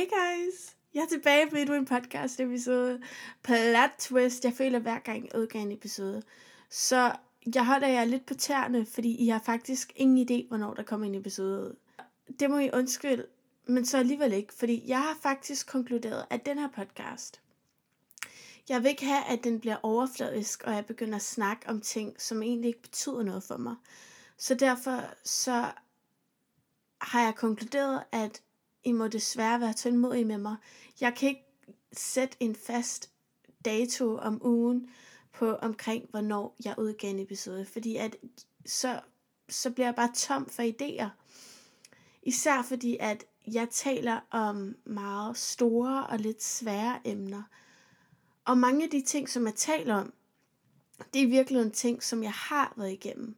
Hey guys! Jeg er tilbage med endnu en podcast episode. Plot twist. Jeg føler hver gang jeg udgav en episode. Så jeg holder jer lidt på tæerne, fordi I har faktisk ingen idé, hvornår der kommer en episode ud. Det må I undskylde, men så alligevel ikke, fordi jeg har faktisk konkluderet, at den her podcast, jeg vil ikke have, at den bliver overfladisk, og jeg begynder at snakke om ting, som egentlig ikke betyder noget for mig. Så derfor så har jeg konkluderet, at i må desværre være tålmodige med mig. Jeg kan ikke sætte en fast dato om ugen på omkring, hvornår jeg udgav en episode, fordi at så, så bliver jeg bare tom for idéer. Især fordi, at jeg taler om meget store og lidt svære emner. Og mange af de ting, som jeg taler om, det er virkelig en ting, som jeg har været igennem.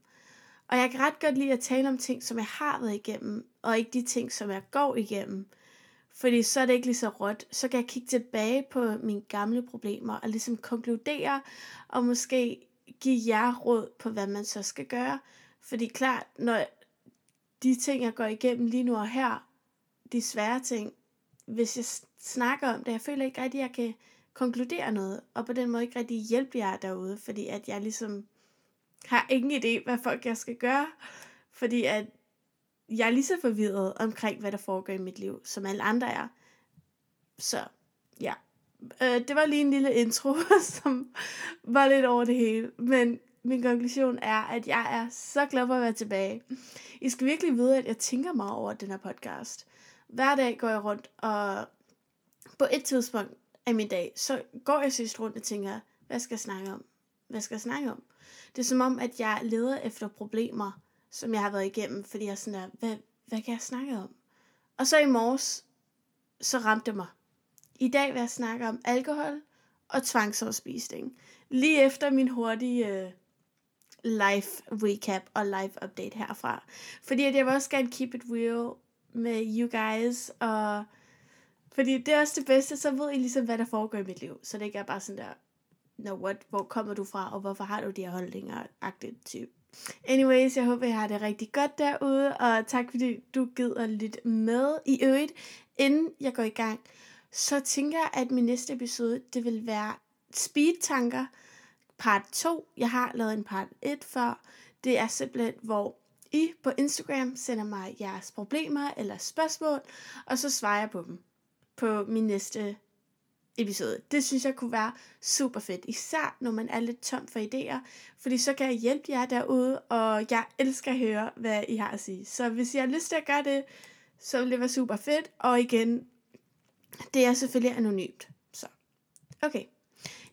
Og jeg kan ret godt lide at tale om ting, som jeg har været igennem, og ikke de ting, som jeg går igennem. Fordi så er det ikke lige så råt. Så kan jeg kigge tilbage på mine gamle problemer og ligesom konkludere og måske give jer råd på, hvad man så skal gøre. Fordi klart, når de ting, jeg går igennem lige nu og her, de svære ting, hvis jeg snakker om det, jeg føler ikke rigtig, at jeg kan konkludere noget, og på den måde ikke rigtig hjælpe jer derude, fordi at jeg ligesom har ingen idé, hvad folk jeg skal gøre, fordi at jeg er lige så forvirret omkring, hvad der foregår i mit liv, som alle andre er. Så ja, øh, det var lige en lille intro, som var lidt over det hele, men min konklusion er, at jeg er så glad for at være tilbage. I skal virkelig vide, at jeg tænker meget over den her podcast. Hver dag går jeg rundt, og på et tidspunkt af min dag, så går jeg sidst rundt og tænker, hvad skal jeg snakke om? Hvad skal jeg snakke om? Det er som om, at jeg leder efter problemer, som jeg har været igennem, fordi jeg er sådan der, hvad, hvad kan jeg snakke om? Og så i morges, så ramte det mig. I dag vil jeg snakke om alkohol og tvangsoverspisning. Lige efter min hurtige uh, life recap og life update herfra. Fordi at jeg vil også gerne keep it real med you guys, og fordi det er også det bedste, så ved I ligesom, hvad der foregår i mit liv. Så det ikke er bare sådan der, no what, hvor kommer du fra, og hvorfor har du de her holdninger, agtigt type. Anyways, jeg håber, I har det rigtig godt derude, og tak fordi du gider lidt med. I øvrigt, inden jeg går i gang, så tænker jeg, at min næste episode, det vil være speedtanker, part 2. Jeg har lavet en part 1 før. Det er simpelthen, hvor I på Instagram sender mig jeres problemer eller spørgsmål, og så svarer jeg på dem på min næste episode. Det synes jeg kunne være super fedt, især når man er lidt tom for idéer, fordi så kan jeg hjælpe jer derude, og jeg elsker at høre, hvad I har at sige. Så hvis I har lyst til at gøre det, så vil det være super fedt, og igen, det er selvfølgelig anonymt. Så, okay.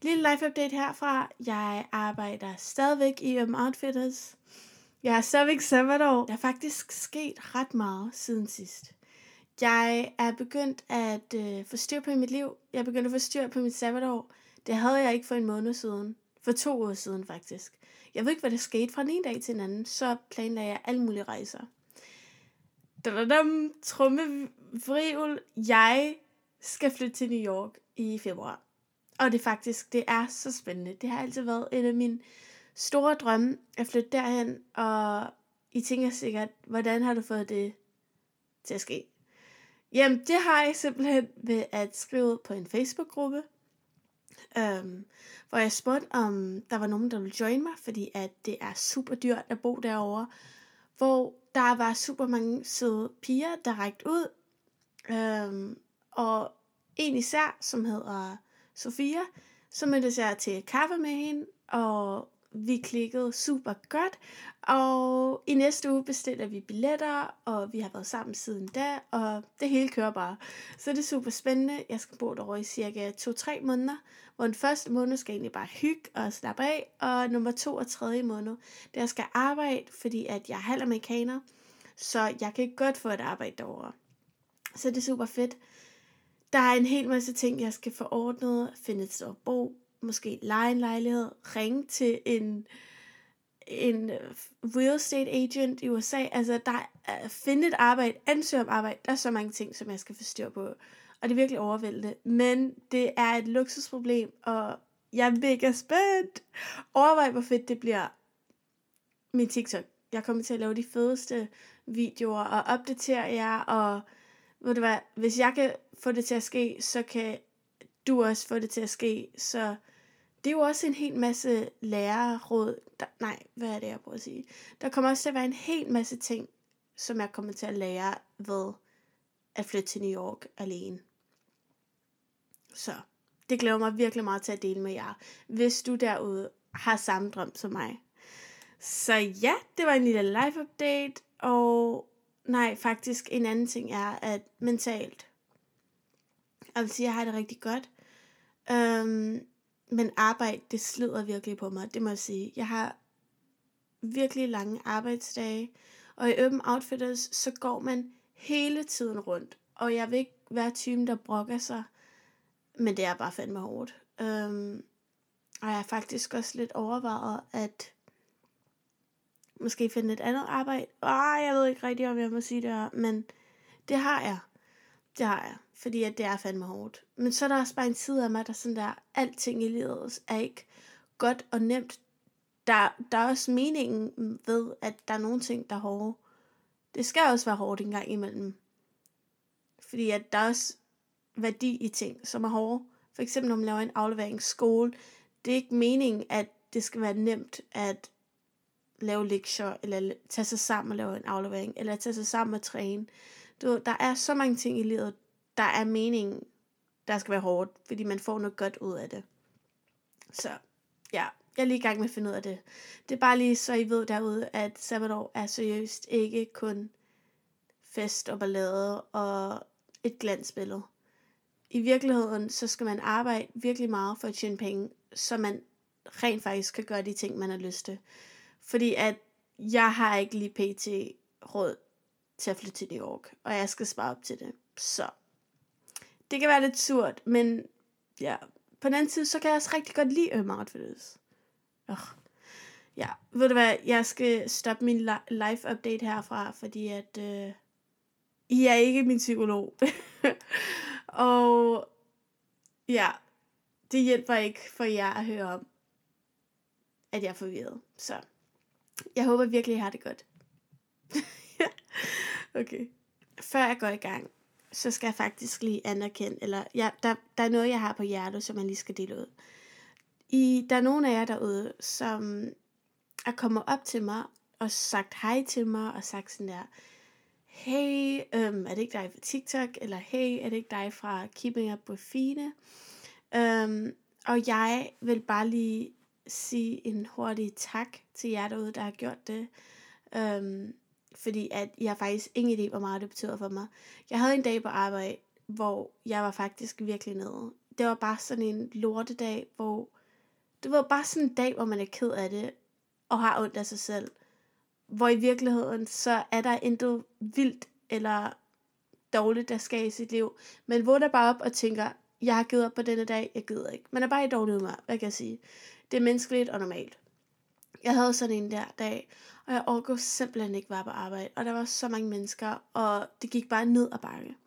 Lille life update herfra. Jeg arbejder stadigvæk i Um Outfitters. Jeg er stadigvæk sabbatår. Der er faktisk sket ret meget siden sidst. Jeg er begyndt at øh, få styr på mit liv. Jeg er begyndt at få styr på mit sabbatår. Det havde jeg ikke for en måned siden. For to år siden faktisk. Jeg ved ikke, hvad der skete fra den ene dag til den anden. Så planlagde jeg alle mulige rejser. Dadadam, trummevrivel. Jeg skal flytte til New York i februar. Og det faktisk, det er så spændende. Det har altid været en af mine store drømme at flytte derhen. Og I tænker sikkert, hvordan har du fået det til at ske? Jamen, det har jeg simpelthen ved at skrive på en Facebook-gruppe, øhm, hvor jeg spurgte, om der var nogen, der ville join mig, fordi at det er super dyrt at bo derovre, hvor der var super mange søde piger, der rækte ud, øhm, og en især, som hedder Sofia, så mødtes jeg til kaffe med hende, og vi klikkede super godt, og i næste uge bestiller vi billetter, og vi har været sammen siden da, og det hele kører bare. Så det er super spændende. Jeg skal bo derovre i cirka 2-3 måneder, hvor den første måned skal egentlig bare hygge og slappe af, og nummer to og tredje måned, der skal arbejde, fordi at jeg er halvamerikaner, så jeg kan godt få et arbejde derovre. Så det er super fedt. Der er en hel masse ting, jeg skal få ordnet, finde et sted at bo, måske lege en lejlighed, ringe til en, en øh, real estate agent i USA. Altså, der er, finde et arbejde, ansøge om arbejde, der er så mange ting, som jeg skal forstyrre på. Og det er virkelig overvældende. Men det er et luksusproblem, og jeg er mega spændt. Overvej, hvor fedt det bliver min TikTok. Jeg kommer til at lave de fedeste videoer og opdatere jer og ved du hvad, hvis jeg kan få det til at ske, så kan du også få det til at ske. Så det er jo også en hel masse lærerråd. Der, nej, hvad er det, jeg prøver at sige? Der kommer også til at være en hel masse ting, som jeg kommer til at lære ved at flytte til New York alene. Så det glæder mig virkelig meget til at dele med jer, hvis du derude har samme drøm som mig. Så ja, det var en lille live update, og nej, faktisk en anden ting er, at mentalt, jeg vil sige, at jeg har det rigtig godt, øhm, men arbejde, det slider virkelig på mig, det må jeg sige. Jeg har virkelig lange arbejdsdage, og i Open Outfitters, så går man hele tiden rundt, og jeg vil ikke være typen, der brokker sig, men det er bare fandme hårdt. Øhm, og jeg har faktisk også lidt overvejet, at måske finde et andet arbejde. Ah, jeg ved ikke rigtig, om jeg må sige det her, men det har jeg. Det har jeg, fordi at det er fandme hårdt. Men så er der også bare en side af mig, der sådan der, alting i livet er ikke godt og nemt. Der, der er også meningen ved, at der er nogle ting, der er hårde. Det skal også være hårdt en gang imellem. Fordi at der er også værdi i ting, som er hårde. For eksempel når man laver en aflevering skole. Det er ikke meningen, at det skal være nemt at lave lektier, eller tage sig sammen og lave en aflevering, eller tage sig sammen og træne. Du, der er så mange ting i livet, der er meningen, der skal være hårdt, fordi man får noget godt ud af det. Så ja, jeg er lige i gang med at finde ud af det. Det er bare lige så I ved derude, at sabbatår er seriøst ikke kun fest og ballade og et glansbillede. I virkeligheden, så skal man arbejde virkelig meget for at tjene penge, så man rent faktisk kan gøre de ting, man har lyst til. Fordi at jeg har ikke lige pt. råd til at flytte til New York, og jeg skal spare op til det. Så det kan være lidt surt, men ja, på den anden side, så kan jeg også rigtig godt lide Urban Outfitters. Oh. Ja, ved du hvad, jeg skal stoppe min live update herfra, fordi at øh, I er ikke min psykolog. og ja, det hjælper ikke for jer at høre om, at jeg er forvirret. Så jeg håber virkelig, I har det godt. okay. Før jeg går i gang, så skal jeg faktisk lige anerkende, eller ja, der, der er noget, jeg har på hjertet, som jeg lige skal dele ud. I, der er nogle af jer derude, som er kommet op til mig og sagt hej til mig og sagt sådan der, hey, øhm, er det ikke dig fra TikTok? Eller hey, er det ikke dig fra Keeping Up with Fine? Øhm, og jeg vil bare lige sige en hurtig tak til jer derude, der har gjort det. Øhm, fordi at jeg har faktisk ingen idé, hvor meget det betyder for mig. Jeg havde en dag på arbejde, hvor jeg var faktisk virkelig nede. Det var bare sådan en lortedag, hvor det var bare sådan en dag, hvor man er ked af det, og har ondt af sig selv. Hvor i virkeligheden, så er der intet vildt eller dårligt, der skal i sit liv. Men hvor der bare op og tænker, jeg har givet op på denne dag, jeg gider ikke. Man er bare i dårlig humør, hvad kan jeg sige. Det er menneskeligt og normalt. Jeg havde sådan en der dag, og jeg overgår simpelthen ikke være på arbejde. Og der var så mange mennesker, og det gik bare ned ad bakke.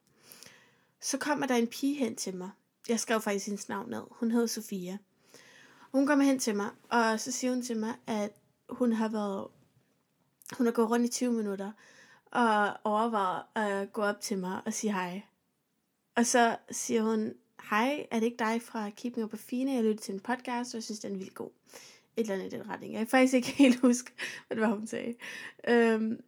Så kommer der en pige hen til mig. Jeg skrev faktisk hendes navn ned. Hun hed Sofia. Hun kommer hen til mig, og så siger hun til mig, at hun har været, hun har gået rundt i 20 minutter, og overvejet at gå op til mig og sige hej. Og så siger hun, hej, er det ikke dig fra Keeping Up Fine? Jeg lyttede til en podcast, og jeg synes, den er vildt god. Et eller andet i den retning. Jeg kan faktisk ikke helt huske, hvad det var, hun sagde. Øhm,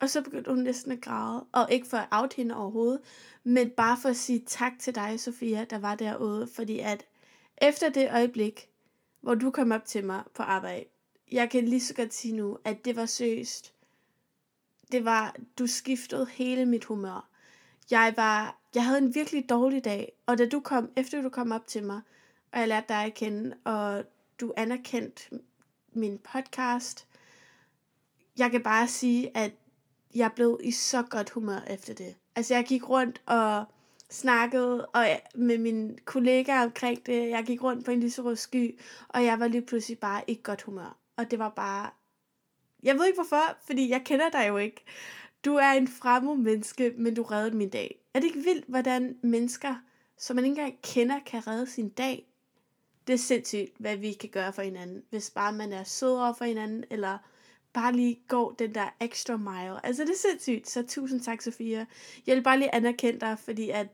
og så begyndte hun næsten at græde, og ikke for at out hende overhovedet, men bare for at sige tak til dig, Sofia, der var derude, fordi at efter det øjeblik, hvor du kom op til mig på arbejde, jeg kan lige så godt sige nu, at det var seriøst. Det var, du skiftede hele mit humør. Jeg var, jeg havde en virkelig dårlig dag, og da du kom, efter du kom op til mig, og jeg lærte dig at kende, og du anerkendte min podcast, jeg kan bare sige, at jeg blev i så godt humør efter det. Altså jeg gik rundt og snakkede og med mine kollegaer omkring det. Jeg gik rundt på en lyserød sky, og jeg var lige pludselig bare i godt humør. Og det var bare... Jeg ved ikke hvorfor, fordi jeg kender dig jo ikke. Du er en fremmed menneske, men du reddede min dag. Er det ikke vildt, hvordan mennesker, som man ikke engang kender, kan redde sin dag? Det er sindssygt, hvad vi kan gøre for hinanden. Hvis bare man er sødere for hinanden, eller bare lige går den der extra mile. Altså det er sindssygt, så tusind tak Sofia. Jeg vil bare lige anerkende dig, fordi at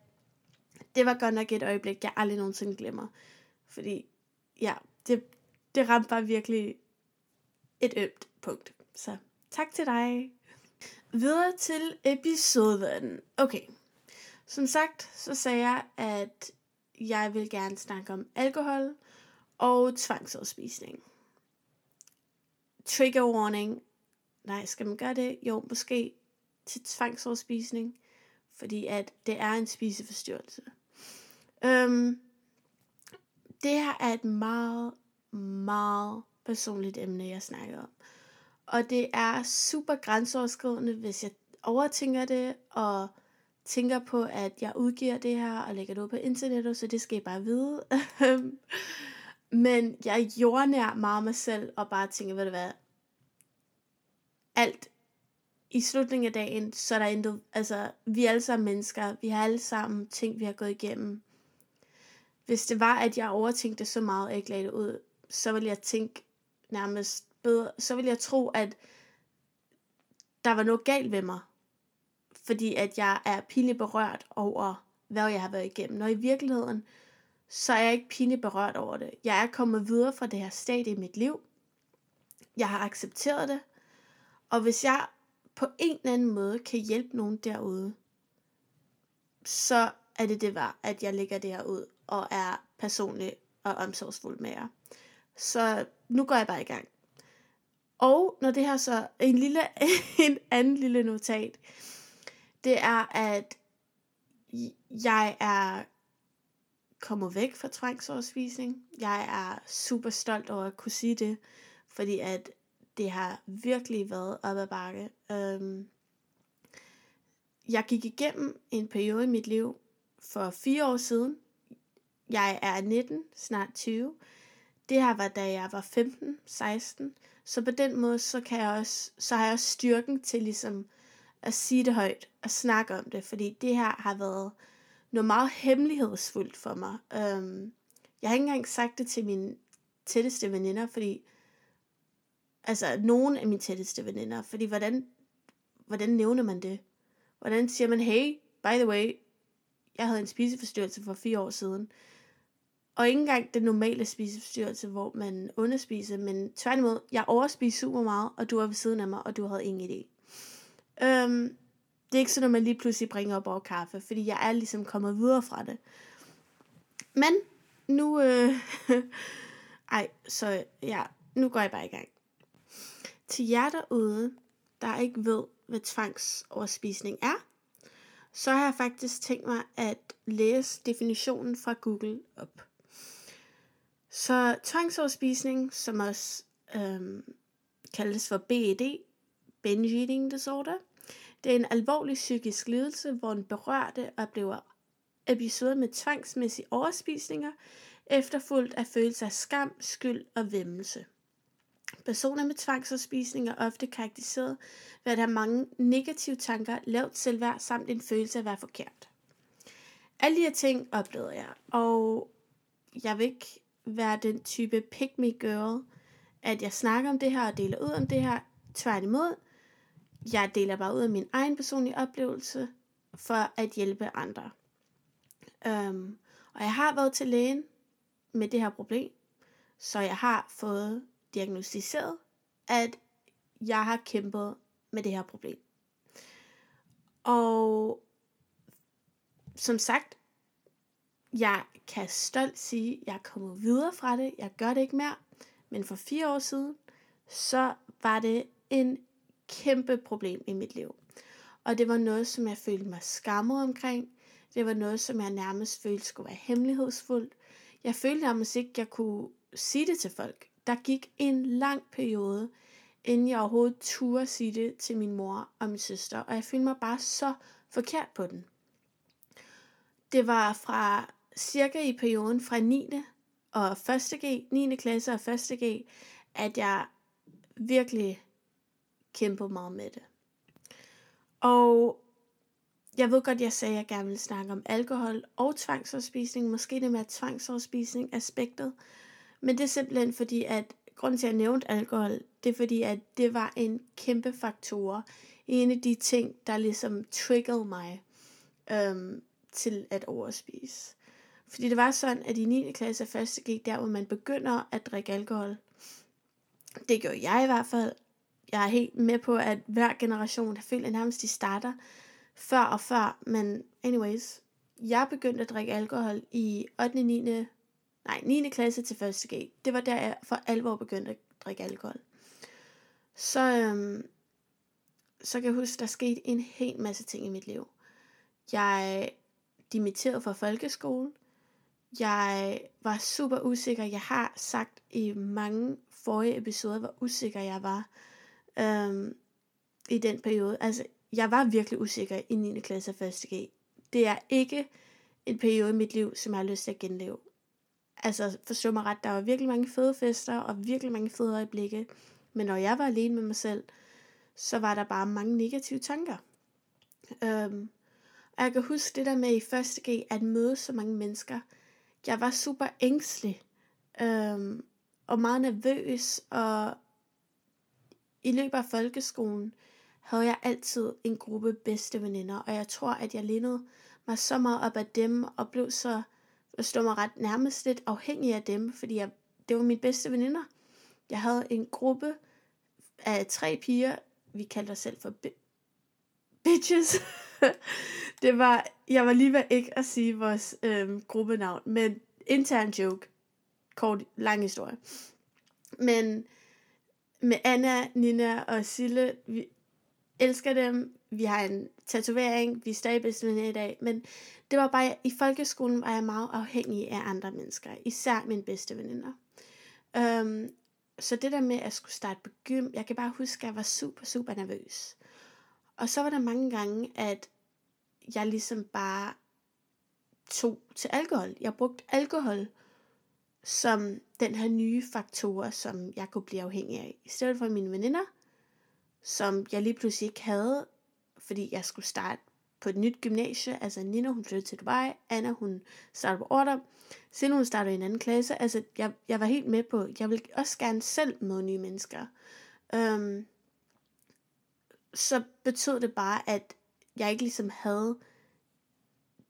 det var godt nok et øjeblik, jeg aldrig nogensinde glemmer. Fordi ja, det, det ramte bare virkelig et ømt punkt. Så tak til dig. Videre til episoden. Okay. Som sagt, så sagde jeg, at jeg vil gerne snakke om alkohol og tvangsoverspisning. Trigger warning. Nej, skal man gøre det? Jo, måske til tvangsoverspisning, fordi at det er en spiseforstyrrelse. Øhm, det her er et meget, meget personligt emne, jeg snakker om. Og det er super grænseoverskridende, hvis jeg overtænker det, og tænker på, at jeg udgiver det her og lægger det ud på internettet, så det skal I bare vide. Men jeg jordnær meget mig selv, og bare tænker, hvad det er. alt i slutningen af dagen, så er der intet, altså, vi er alle sammen mennesker, vi har alle sammen ting, vi har gået igennem. Hvis det var, at jeg overtænkte så meget, at jeg ikke lagde det ud, så ville jeg tænke nærmest bedre, så ville jeg tro, at der var noget galt ved mig. Fordi at jeg er pinligt berørt over, hvad jeg har været igennem. Når i virkeligheden, så er jeg ikke pinligt berørt over det. Jeg er kommet videre fra det her stadie i mit liv. Jeg har accepteret det. Og hvis jeg på en eller anden måde kan hjælpe nogen derude, så er det det var, at jeg lægger det her ud og er personlig og omsorgsfuld med jer. Så nu går jeg bare i gang. Og når det her så en lille en anden lille notat, det er at jeg er kommet væk fra tvangsoverspisning. Jeg er super stolt over at kunne sige det, fordi at det har virkelig været op ad bakke. Øhm, jeg gik igennem en periode i mit liv for fire år siden. Jeg er 19, snart 20. Det her var da jeg var 15, 16. Så på den måde, så, kan jeg også, så har jeg også styrken til ligesom at sige det højt og snakke om det, fordi det her har været noget meget hemmelighedsfuldt for mig. Øhm, jeg har ikke engang sagt det til mine tætteste veninder, fordi altså nogen af mine tætteste veninder, fordi hvordan, hvordan nævner man det? Hvordan siger man, hey, by the way, jeg havde en spiseforstyrrelse for fire år siden. Og ikke engang den normale spiseforstyrrelse, hvor man underspiser, men tværtimod, jeg overspiser super meget, og du var ved siden af mig, og du havde ingen idé. Øhm, det er ikke sådan, at man lige pludselig bringer op over kaffe, fordi jeg er ligesom kommet videre fra det. Men nu, øh, ej, så ja, nu går jeg bare i gang. Til jer derude, der ikke ved, hvad tvangsoverspisning er, så har jeg faktisk tænkt mig at læse definitionen fra Google op. Så tvangsoverspisning, som også øhm, kaldes for BED, Binge Eating Disorder, det er en alvorlig psykisk lidelse, hvor en berørte oplever episoder med tvangsmæssige overspisninger, efterfulgt af følelser af skam, skyld og vemmelse. Personer med tvangsoverspisning er ofte karakteriseret ved at have mange negative tanker, lavt selvværd samt en følelse af at være forkert. Alle de her ting oplevede jeg, og jeg vil ikke være den type pick me girl, at jeg snakker om det her og deler ud om det her. Tværtimod, jeg deler bare ud af min egen personlige oplevelse for at hjælpe andre. Um, og jeg har været til lægen med det her problem, så jeg har fået diagnostiseret, at jeg har kæmpet med det her problem. Og som sagt, jeg kan stolt sige, at jeg er kommet videre fra det. Jeg gør det ikke mere. Men for fire år siden, så var det en kæmpe problem i mit liv. Og det var noget, som jeg følte mig skammet omkring. Det var noget, som jeg nærmest følte skulle være hemmelighedsfuldt. Jeg følte nærmest ikke, at jeg kunne sige det til folk. Der gik en lang periode, inden jeg overhovedet turde sige det til min mor og min søster. Og jeg følte mig bare så forkert på den. Det var fra cirka i perioden fra 9. og 1. G, 9. klasse og 1. G, at jeg virkelig kæmpet meget med det. Og jeg ved godt, jeg sagde, at jeg gerne ville snakke om alkohol og tvangsoverspisning. Måske det med tvangsoverspisning aspektet. Men det er simpelthen fordi, at grunden til, at jeg nævnte alkohol, det er fordi, at det var en kæmpe faktor. En af de ting, der ligesom triggede mig øhm, til at overspise. Fordi det var sådan, at i 9. klasse og 1. G, der hvor man begynder at drikke alkohol. Det gjorde jeg i hvert fald. Jeg er helt med på, at hver generation, jeg føler nærmest, de starter før og før. Men anyways, jeg begyndte at drikke alkohol i 8. 9. Nej, 9. klasse til 1. G. Det var der, jeg for alvor begyndte at drikke alkohol. Så, øhm, så kan jeg huske, der skete en hel masse ting i mit liv. Jeg dimitterede fra folkeskole. Jeg var super usikker. Jeg har sagt i mange forrige episoder, hvor usikker jeg var øhm, i den periode. Altså, jeg var virkelig usikker i 9. klasse og 1. G. Det er ikke en periode i mit liv, som jeg har lyst til at genleve. Altså, forstå mig ret, der var virkelig mange fede fester, og virkelig mange fede øjeblikke. Men når jeg var alene med mig selv, så var der bare mange negative tanker. Øhm, og jeg kan huske det der med i 1. G, at møde så mange mennesker. Jeg var super ængstelig, øhm, og meget nervøs, og i løbet af folkeskolen havde jeg altid en gruppe bedste veninder, og jeg tror, at jeg lignede mig så meget op af dem, og blev så, stod mig ret nærmest lidt afhængig af dem, fordi jeg, det var mine bedste veninder. Jeg havde en gruppe af tre piger, vi kaldte os selv for bitches. det var, jeg var lige ved ikke at sige vores øhm, gruppenavn, men intern joke. Kort, lang historie. Men med Anna, Nina og Sille, vi elsker dem. Vi har en tatovering, vi er stadig bedste i dag, men det var bare, i folkeskolen var jeg meget afhængig af andre mennesker, især mine bedste veninder. Um, så det der med at skulle starte på gym, jeg kan bare huske, at jeg var super, super nervøs. Og så var der mange gange, at jeg ligesom bare tog til alkohol. Jeg brugte alkohol som den her nye faktor, som jeg kunne blive afhængig af. I stedet for mine veninder, som jeg lige pludselig ikke havde, fordi jeg skulle starte på et nyt gymnasie. Altså Nina, hun flyttede til Dubai. Anna, hun startede på Order. Siden hun startede i en anden klasse. Altså, jeg, jeg var helt med på, jeg ville også gerne selv møde nye mennesker. Um, så betød det bare, at jeg ikke ligesom havde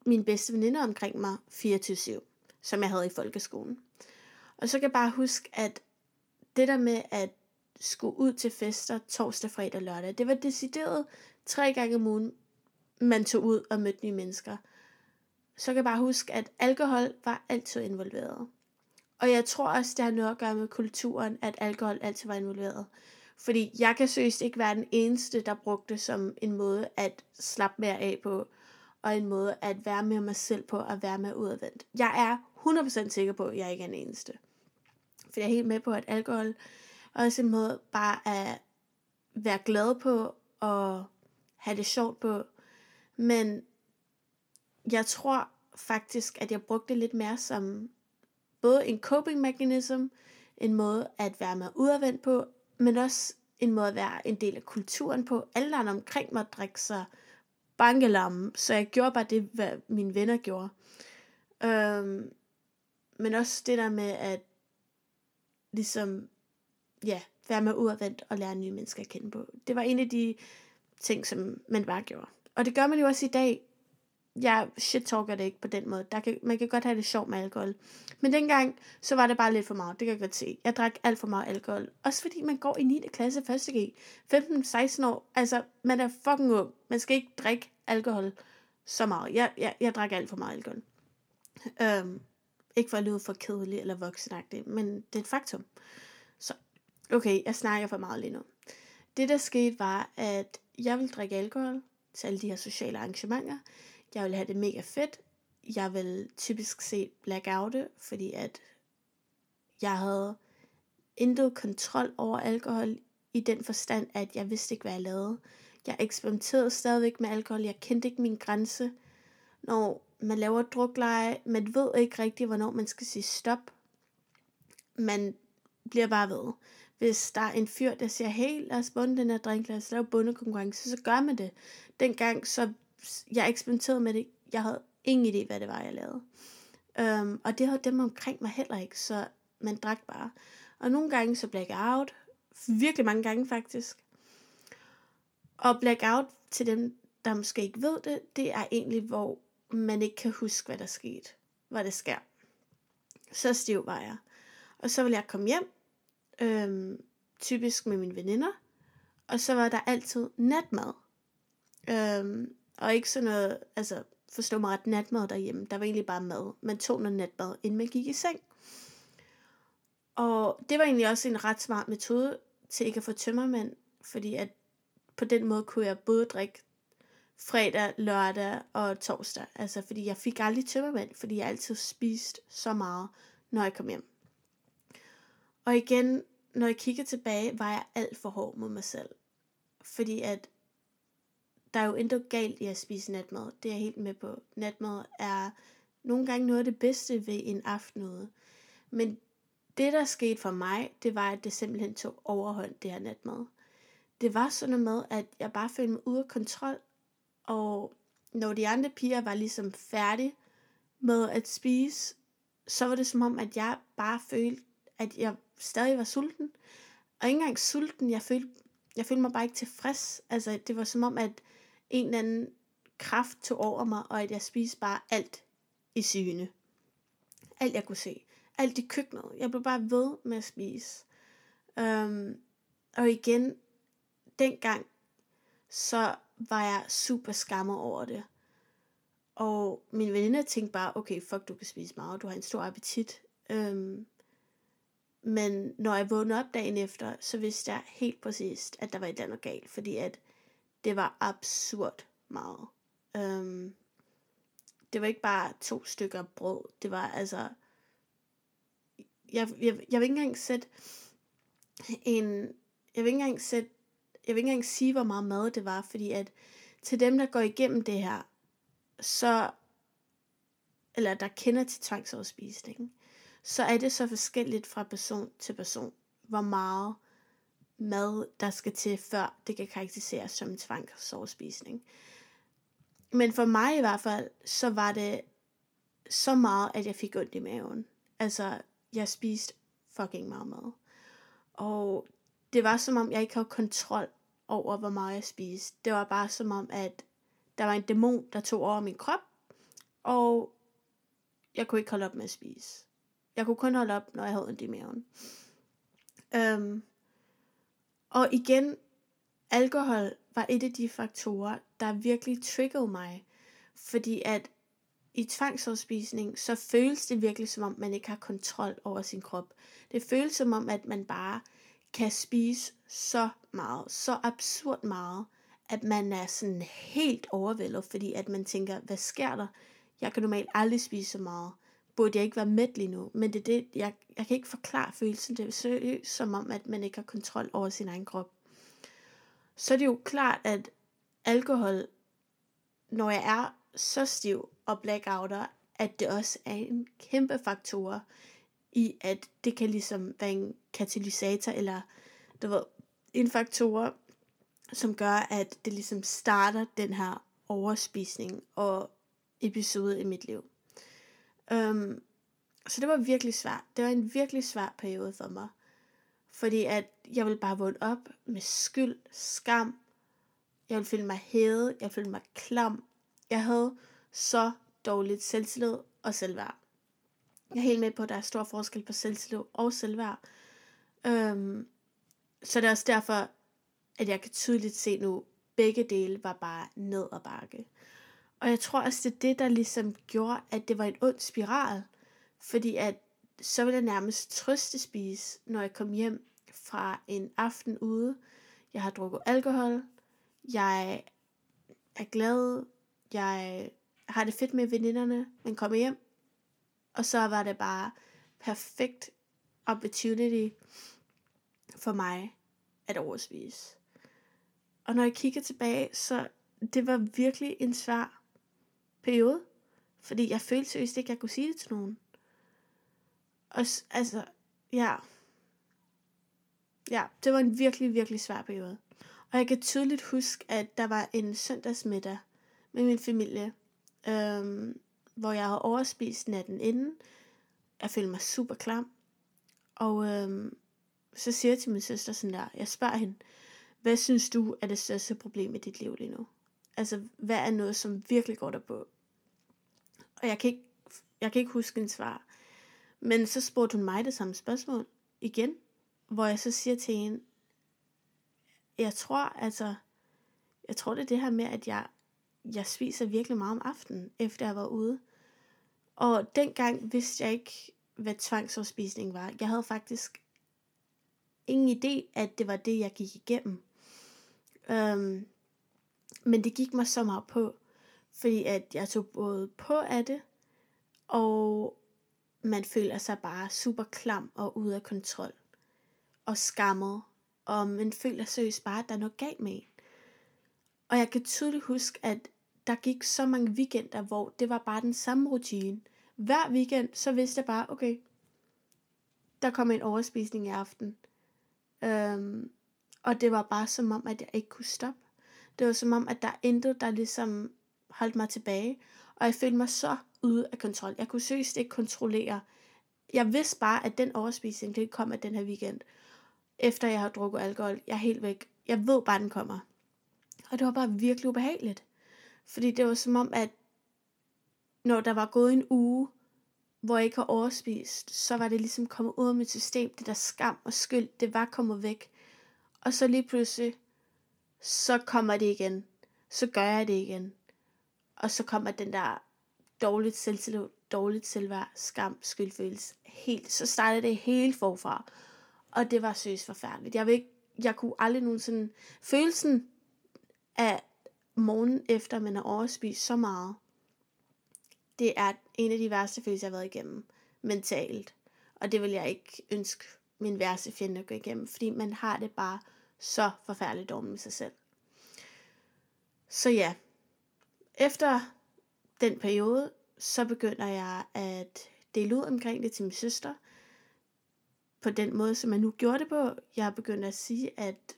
mine bedste veninder omkring mig 24-7, som jeg havde i folkeskolen. Og så kan jeg bare huske, at det der med at skulle ud til fester torsdag, fredag og lørdag, det var decideret tre gange om ugen, man tog ud og mødte nye mennesker. Så kan jeg bare huske, at alkohol var altid involveret. Og jeg tror også, det har noget at gøre med kulturen, at alkohol altid var involveret. Fordi jeg kan seriøst ikke være den eneste, der brugte det som en måde at slappe mere af på, og en måde at være med mig selv på, og være med udadvendt. Jeg er 100% sikker på, at jeg ikke er den eneste. For jeg er helt med på, at alkohol også en måde bare at være glad på, og have det sjovt på. Men jeg tror faktisk, at jeg brugte det lidt mere som både en coping mechanism, en måde at være med udadvendt på, men også en måde at være en del af kulturen på. Alle andre omkring mig drikke sig bankelamme, så jeg gjorde bare det, hvad mine venner gjorde. Øhm, men også det der med at ligesom, ja, være med udadvendt og lære nye mennesker at kende på. Det var en af de ting, som man bare gjorde. Og det gør man jo også i dag, jeg shit-talker det ikke på den måde. Der kan, man kan godt have det sjovt med alkohol. Men dengang, så var det bare lidt for meget. Det kan jeg godt se. Jeg drak alt for meget alkohol. Også fordi man går i 9. klasse 1. G. 15-16 år. Altså, man er fucking ung. Man skal ikke drikke alkohol så meget. Jeg, jeg, jeg drak alt for meget alkohol. Øhm, ikke for at lyde for kedelig eller voksenagtig, men det er et faktum. Så, okay, jeg snakker for meget lige nu. Det der skete var, at jeg ville drikke alkohol til alle de her sociale arrangementer. Jeg ville have det mega fedt. Jeg vil typisk se blackoute, fordi at jeg havde intet kontrol over alkohol i den forstand, at jeg vidste ikke, hvad jeg lavede. Jeg eksperimenterede stadigvæk med alkohol. Jeg kendte ikke min grænse. Når man laver drukleje, man ved ikke rigtigt, hvornår man skal sige stop. Man bliver bare ved. Hvis der er en fyr, der siger, hey, lad os bunde den her drink, lad os lave bundekonkurrence, så gør man det. Dengang så jeg eksperimenterede med det. Jeg havde ingen idé, hvad det var, jeg lavede. Um, og det havde dem omkring mig heller ikke, så man drak bare. Og nogle gange så blackout. Virkelig mange gange faktisk. Og blackout til dem, der måske ikke ved det, det er egentlig, hvor man ikke kan huske, hvad der skete. Hvad det sker. Så stiv var jeg. Og så ville jeg komme hjem, øhm, typisk med mine veninder, og så var der altid natmad. Øhm, og ikke sådan noget, altså forstå mig ret, natmad derhjemme. Der var egentlig bare mad. Man tog noget natmad, inden man gik i seng. Og det var egentlig også en ret smart metode til ikke at få tømmermænd, fordi at på den måde kunne jeg både drikke fredag, lørdag og torsdag. Altså fordi jeg fik aldrig tømmermænd, fordi jeg altid spiste så meget, når jeg kom hjem. Og igen, når jeg kigger tilbage, var jeg alt for hård mod mig selv. Fordi at der er jo intet galt i at spise natmad. Det er jeg helt med på. Natmad er nogle gange noget af det bedste ved en aften ude. Men det, der skete for mig, det var, at det simpelthen tog overhånd, det her natmad. Det var sådan noget med, at jeg bare følte mig ude af kontrol, og når de andre piger var ligesom færdige med at spise, så var det som om, at jeg bare følte, at jeg stadig var sulten. Og ikke engang sulten, jeg følte, jeg følte mig bare ikke tilfreds. Altså, det var som om, at en eller anden kraft tog over mig, og at jeg spiste bare alt i syne. Alt jeg kunne se. Alt i køkkenet. Jeg blev bare ved med at spise. Um, og igen, dengang, så var jeg super skammer over det. Og min veninde tænkte bare, okay, fuck, du kan spise meget, du har en stor appetit. Øhm, men når jeg vågnede op dagen efter, så vidste jeg helt præcist, at der var et eller andet galt, fordi at det var absurd meget. Øhm, det var ikke bare to stykker brød, det var altså, jeg, jeg, jeg vil ikke engang sætte en, jeg vil ikke engang sætte, jeg vil ikke engang sige, hvor meget mad det var, fordi at til dem, der går igennem det her, så, eller der kender til tvangsoverspisning, så er det så forskelligt fra person til person, hvor meget mad, der skal til, før det kan karakteriseres som tvangsoverspisning. Men for mig i hvert fald, så var det så meget, at jeg fik ondt i maven. Altså, jeg spiste fucking meget mad. Og det var som om, jeg ikke havde kontrol over, hvor meget jeg spiste. Det var bare som om, at der var en dæmon, der tog over min krop, og jeg kunne ikke holde op med at spise. Jeg kunne kun holde op, når jeg havde ondt i maven. Øhm, og igen, alkohol var et af de faktorer, der virkelig triggede mig. Fordi at i tvangsafspisning, så føles det virkelig som om, man ikke har kontrol over sin krop. Det føles som om, at man bare kan spise så meget, så absurd meget, at man er sådan helt overvældet, fordi at man tænker, hvad sker der? Jeg kan normalt aldrig spise så meget. Burde jeg ikke være mæt lige nu? Men det er det, jeg, jeg kan ikke forklare følelsen. Det er seriøst som om, at man ikke har kontrol over sin egen krop. Så er det jo klart, at alkohol, når jeg er så stiv og blackouter, at det også er en kæmpe faktor i, at det kan ligesom være en katalysator, eller du ved, en faktor, som gør, at det ligesom starter den her overspisning og episode i mit liv. Um, så det var virkelig svært. Det var en virkelig svær periode for mig. Fordi at jeg ville bare vågne op med skyld, skam. Jeg ville føle mig hævet. Jeg ville føle mig klam. Jeg havde så dårligt selvtillid og selvværd. Jeg er helt med på, at der er stor forskel på selvtillid og selvværd. Øhm, så det er også derfor, at jeg kan tydeligt se nu, begge dele var bare ned og bakke. Og jeg tror også, det er det, der ligesom gjorde, at det var en ond spiral. Fordi at så ville jeg nærmest trøstespise, når jeg kom hjem fra en aften ude. Jeg har drukket alkohol. Jeg er glad. Jeg har det fedt med veninderne, men kommer hjem. Og så var det bare perfekt opportunity for mig at årsvis. Og når jeg kigger tilbage, så det var virkelig en svær periode. Fordi jeg følte seriøst ikke, at jeg kunne sige det til nogen. Og altså, ja. Ja, det var en virkelig, virkelig svær periode. Og jeg kan tydeligt huske, at der var en søndagsmiddag med min familie, øhm, hvor jeg havde overspist natten inden. Jeg følte mig super klam. Og øhm, så siger jeg til min søster sådan der, jeg spørger hende, hvad synes du er det største problem i dit liv lige nu? Altså, hvad er noget, som virkelig går der på? Og jeg kan ikke, jeg kan ikke huske en svar. Men så spurgte hun mig det samme spørgsmål igen, hvor jeg så siger til hende, jeg tror altså, jeg tror det er det her med, at jeg, jeg spiser virkelig meget om aftenen, efter jeg var ude. Og dengang vidste jeg ikke, hvad tvangsopspisning var. Jeg havde faktisk ingen idé, at det var det, jeg gik igennem. Øhm, men det gik mig så meget på, fordi at jeg tog både på af det, og man føler sig bare super klam og ude af kontrol, og skammet, og man føler seriøst bare, at der er noget galt med en. Og jeg kan tydeligt huske, at der gik så mange weekender, hvor det var bare den samme rutine. Hver weekend, så vidste jeg bare, okay, der kommer en overspisning i aften. Øhm, og det var bare som om, at jeg ikke kunne stoppe. Det var som om, at der intet, der ligesom holdt mig tilbage. Og jeg følte mig så ude af kontrol. Jeg kunne seriøst ikke kontrollere. Jeg vidste bare, at den overspisning, det kom af den her weekend. Efter jeg har drukket alkohol. Jeg er helt væk. Jeg ved bare, den kommer. Og det var bare virkelig ubehageligt. Fordi det var som om, at når der var gået en uge, hvor jeg ikke har overspist, så var det ligesom kommet ud af mit system. Det der skam og skyld, det var kommet væk. Og så lige pludselig, så kommer det igen. Så gør jeg det igen. Og så kommer den der dårligt selvtillid, dårligt selvværd, skam, skyldfølelse. Helt, så startede det helt forfra. Og det var seriøst forfærdeligt. Jeg, vil ikke, jeg kunne aldrig nogensinde... Følelsen af morgen efter man har overspist så meget, det er en af de værste følelser, jeg har været igennem mentalt. Og det vil jeg ikke ønske min værste fjende at gå igennem, fordi man har det bare så forfærdeligt dårligt med sig selv. Så ja, efter den periode, så begynder jeg at dele ud omkring det til min søster, på den måde, som jeg nu gjorde det på. Jeg begyndte at sige, at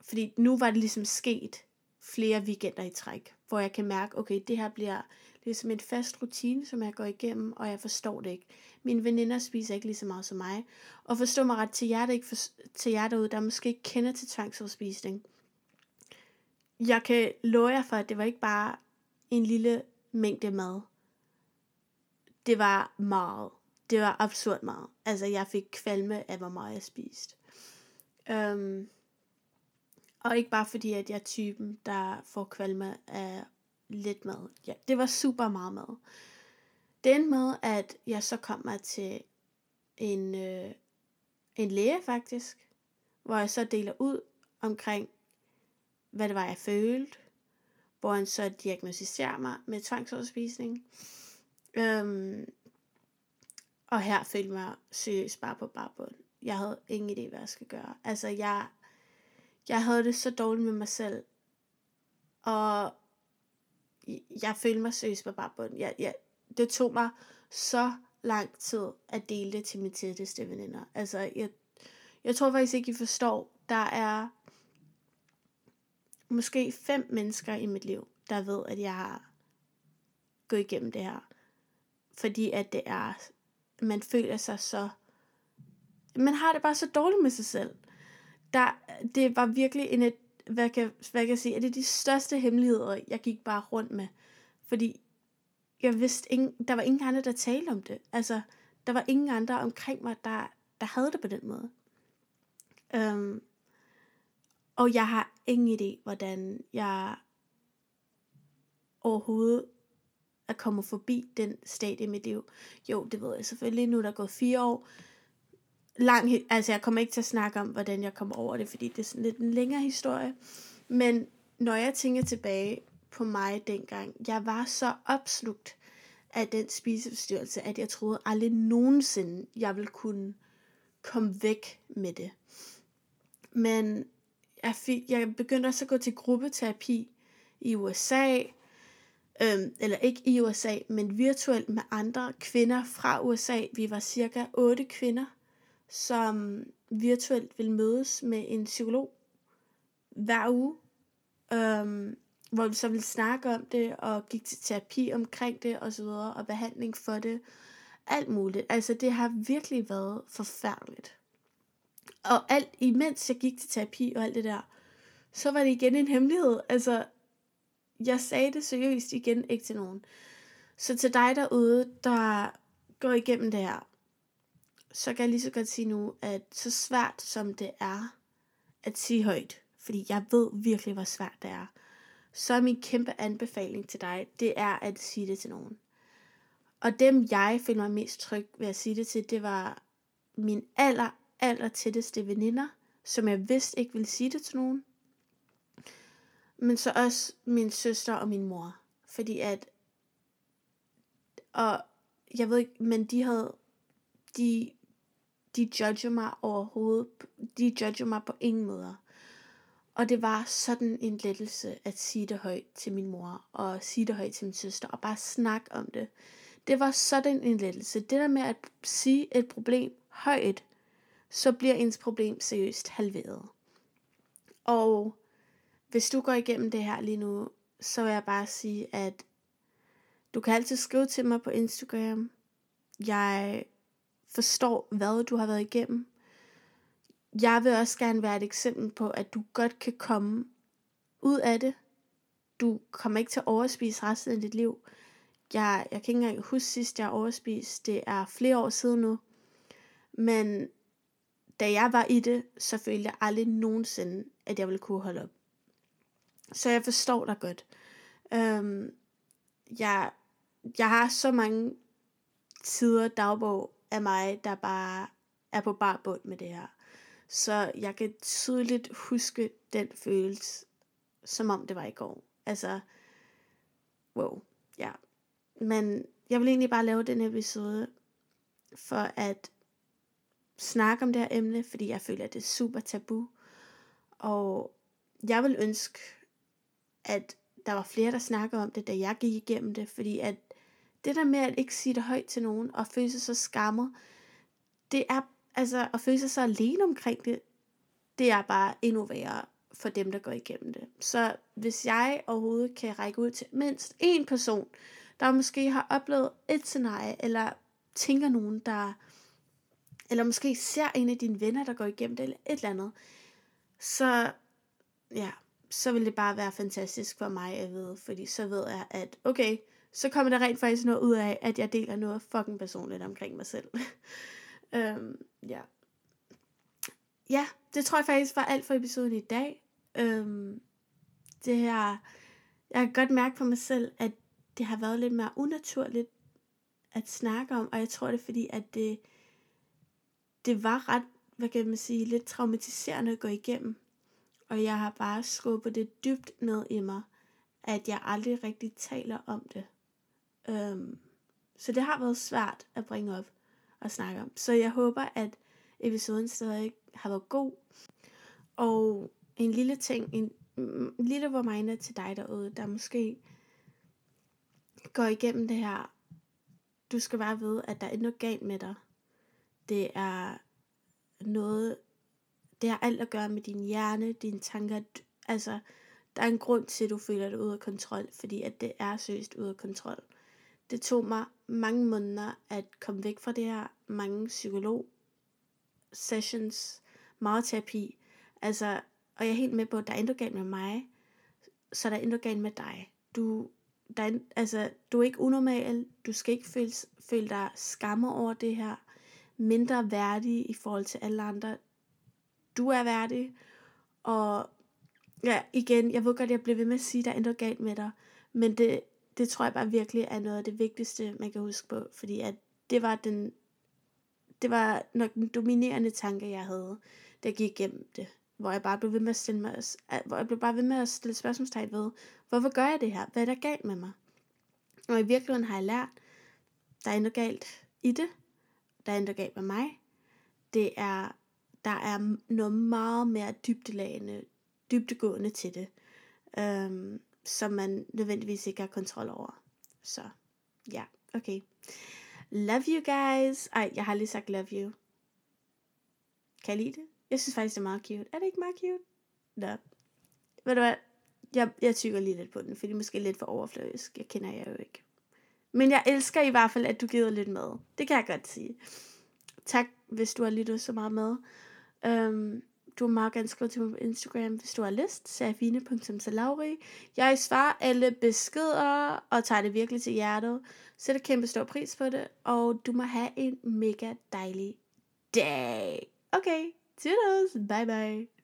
fordi nu var det ligesom sket flere weekender i træk, hvor jeg kan mærke, okay, det her bliver ligesom en fast rutine, som jeg går igennem, og jeg forstår det ikke. Mine veninder spiser ikke lige så meget som mig. Og forstå mig ret til jer, der, ikke for, til jer derude, der måske ikke kender til tvangsoverspisning. Jeg kan love jer for, at det var ikke bare en lille mængde mad. Det var meget. Det var absurd meget. Altså, jeg fik kvalme af, hvor meget jeg spiste. Um, og ikke bare fordi, at jeg er typen, der får kvalme af lidt mad. Ja, det var super meget mad. Det endte med, at jeg så kom mig til en, øh, en læge faktisk, hvor jeg så deler ud omkring, hvad det var, jeg følte, hvor han så diagnostiserer mig med tvangsoverspisning. Øhm, og her følte mig seriøst bare på barbund. Jeg havde ingen idé, hvad jeg skal gøre. Altså, jeg, jeg havde det så dårligt med mig selv. Og jeg følte mig seriøst på barbund. Jeg, jeg, det tog mig så lang tid at dele det til mine tætteste veninder. Altså, jeg, jeg tror faktisk ikke, I forstår. Der er måske fem mennesker i mit liv, der ved, at jeg har gået igennem det her. Fordi at det er, man føler sig så, man har det bare så dårligt med sig selv. Der, det var virkelig en, hvad kan, hvad kan jeg sige, er det de største hemmeligheder, jeg gik bare rundt med. Fordi jeg vidste, ingen, der var ingen andre, der talte om det. Altså, der var ingen andre omkring mig, der, der havde det på den måde. Um, og jeg har ingen idé, hvordan jeg overhovedet er kommet forbi den stadie i mit liv. Jo, det ved jeg selvfølgelig. Nu er der gået fire år. Lang, altså jeg kommer ikke til at snakke om, hvordan jeg kom over det, fordi det er sådan lidt en længere historie. Men når jeg tænker tilbage på mig dengang, jeg var så opslugt af den spiseforstyrrelse, at jeg troede aldrig nogensinde, jeg ville kunne komme væk med det. Men jeg, fik, jeg begyndte også at gå til gruppeterapi i USA, øhm, eller ikke i USA, men virtuelt med andre kvinder fra USA. Vi var cirka otte kvinder, som virtuelt vil mødes med en psykolog hver uge, øhm, hvor vi så vil snakke om det, og gik til terapi omkring det, og så videre, og behandling for det. Alt muligt. Altså, det har virkelig været forfærdeligt. Og alt imens jeg gik til terapi og alt det der, så var det igen en hemmelighed. Altså, jeg sagde det seriøst igen ikke til nogen. Så til dig derude, der går igennem det her, så kan jeg lige så godt sige nu, at så svært som det er at sige højt, fordi jeg ved virkelig, hvor svært det er, så er min kæmpe anbefaling til dig, det er at sige det til nogen. Og dem, jeg følte mig mest tryg ved at sige det til, det var min aller, aller tætteste veninder, som jeg vidste ikke ville sige det til nogen. Men så også min søster og min mor. Fordi at, og jeg ved ikke, men de havde, de, de judger mig overhovedet, de judger mig på ingen måder. Og det var sådan en lettelse at sige det højt til min mor, og sige det højt til min søster, og bare snakke om det. Det var sådan en lettelse. Det der med at sige et problem højt, så bliver ens problem seriøst halveret. Og hvis du går igennem det her lige nu, så vil jeg bare sige, at du kan altid skrive til mig på Instagram. Jeg forstår, hvad du har været igennem. Jeg vil også gerne være et eksempel på, at du godt kan komme ud af det. Du kommer ikke til at overspise resten af dit liv. Jeg, jeg kan ikke engang huske sidst, jeg overspiste. Det er flere år siden nu. Men da jeg var i det, så følte jeg aldrig nogensinde, at jeg ville kunne holde op. Så jeg forstår dig godt. Øhm, jeg, jeg har så mange sider dagbog af mig, der bare er på bar bund med det her. Så jeg kan tydeligt huske den følelse, som om det var i går. Altså, wow, ja. Men jeg vil egentlig bare lave den episode, for at snakke om det her emne, fordi jeg føler, at det er super tabu. Og jeg vil ønske, at der var flere, der snakker om det, da jeg gik igennem det, fordi at det der med at ikke sige det højt til nogen, og føle sig så skammer, det er, altså, at føle sig så alene omkring det, det er bare endnu værre for dem, der går igennem det. Så hvis jeg overhovedet kan række ud til mindst en person, der måske har oplevet et scenarie, eller tænker nogen, der, eller måske ser en af dine venner, der går igennem det, eller et eller andet, så ja, så vil det bare være fantastisk for mig at vide, fordi så ved jeg, at okay, så kommer der rent faktisk noget ud af, at jeg deler noget fucking personligt omkring mig selv. øhm, ja. Ja, det tror jeg faktisk var alt for episoden i dag. Øhm, det her, jeg kan godt mærke på mig selv, at det har været lidt mere unaturligt at snakke om, og jeg tror det er fordi, at det, det var ret, hvad kan man sige, lidt traumatiserende at gå igennem. Og jeg har bare skubbet det dybt ned i mig, at jeg aldrig rigtig taler om det. Øhm, så det har været svært at bringe op og snakke om. Så jeg håber, at episoden stadig har været god. Og en lille ting, en, en lille reminder til dig derude, der måske går igennem det her. Du skal bare vide, at der er noget galt med dig. Det er noget, det har alt at gøre med din hjerne, dine tanker. Altså, der er en grund til, at du føler dig ude af kontrol, fordi at det er søst ude af kontrol. Det tog mig mange måneder at komme væk fra det her, mange psykolog sessions, meget terapi. Altså, og jeg er helt med på, at der er intet galt med mig, så der er intet galt med dig. Du, der er, altså, du er ikke unormal, du skal ikke føle, føle dig skammer over det her, mindre værdig i forhold til alle andre. Du er værdig, og ja, igen, jeg ved godt, jeg bliver ved med at sige, at der er intet galt med dig, men det, det tror jeg bare virkelig er noget af det vigtigste, man kan huske på, fordi at det var den, det var nok den dominerende tanke, jeg havde, der gik igennem det. Hvor jeg bare blev ved med at stille mig, øh, hvor jeg blev bare ved med at stille spørgsmålstegn ved, hvorfor gør jeg det her? Hvad er der galt med mig? Og i virkeligheden har jeg lært, der er noget galt i det. Der er noget galt med mig. Det er, der er noget meget mere dybdelagende, dybdegående til det. Øhm, som man nødvendigvis ikke har kontrol over. Så ja, okay. Love you guys. Ej, jeg har lige sagt love you. Kan I lide det? Jeg synes faktisk, det er meget cute. Er det ikke meget cute? Nå. Ved du hvad? Jeg, jeg tykker lige lidt på den, fordi det er måske lidt for overfladisk. Jeg kender jer jo ikke. Men jeg elsker i hvert fald, at du gider lidt med. Det kan jeg godt sige. Tak, hvis du har lyttet så meget med. Øhm, du må meget gerne skrive til mig på Instagram, hvis du har lyst. Serafine.salauri. Jeg svarer alle beskeder og tager det virkelig til hjertet. Sætter kæmpe stor pris på det. Og du må have en mega dejlig dag. Okay, toodles. Bye bye.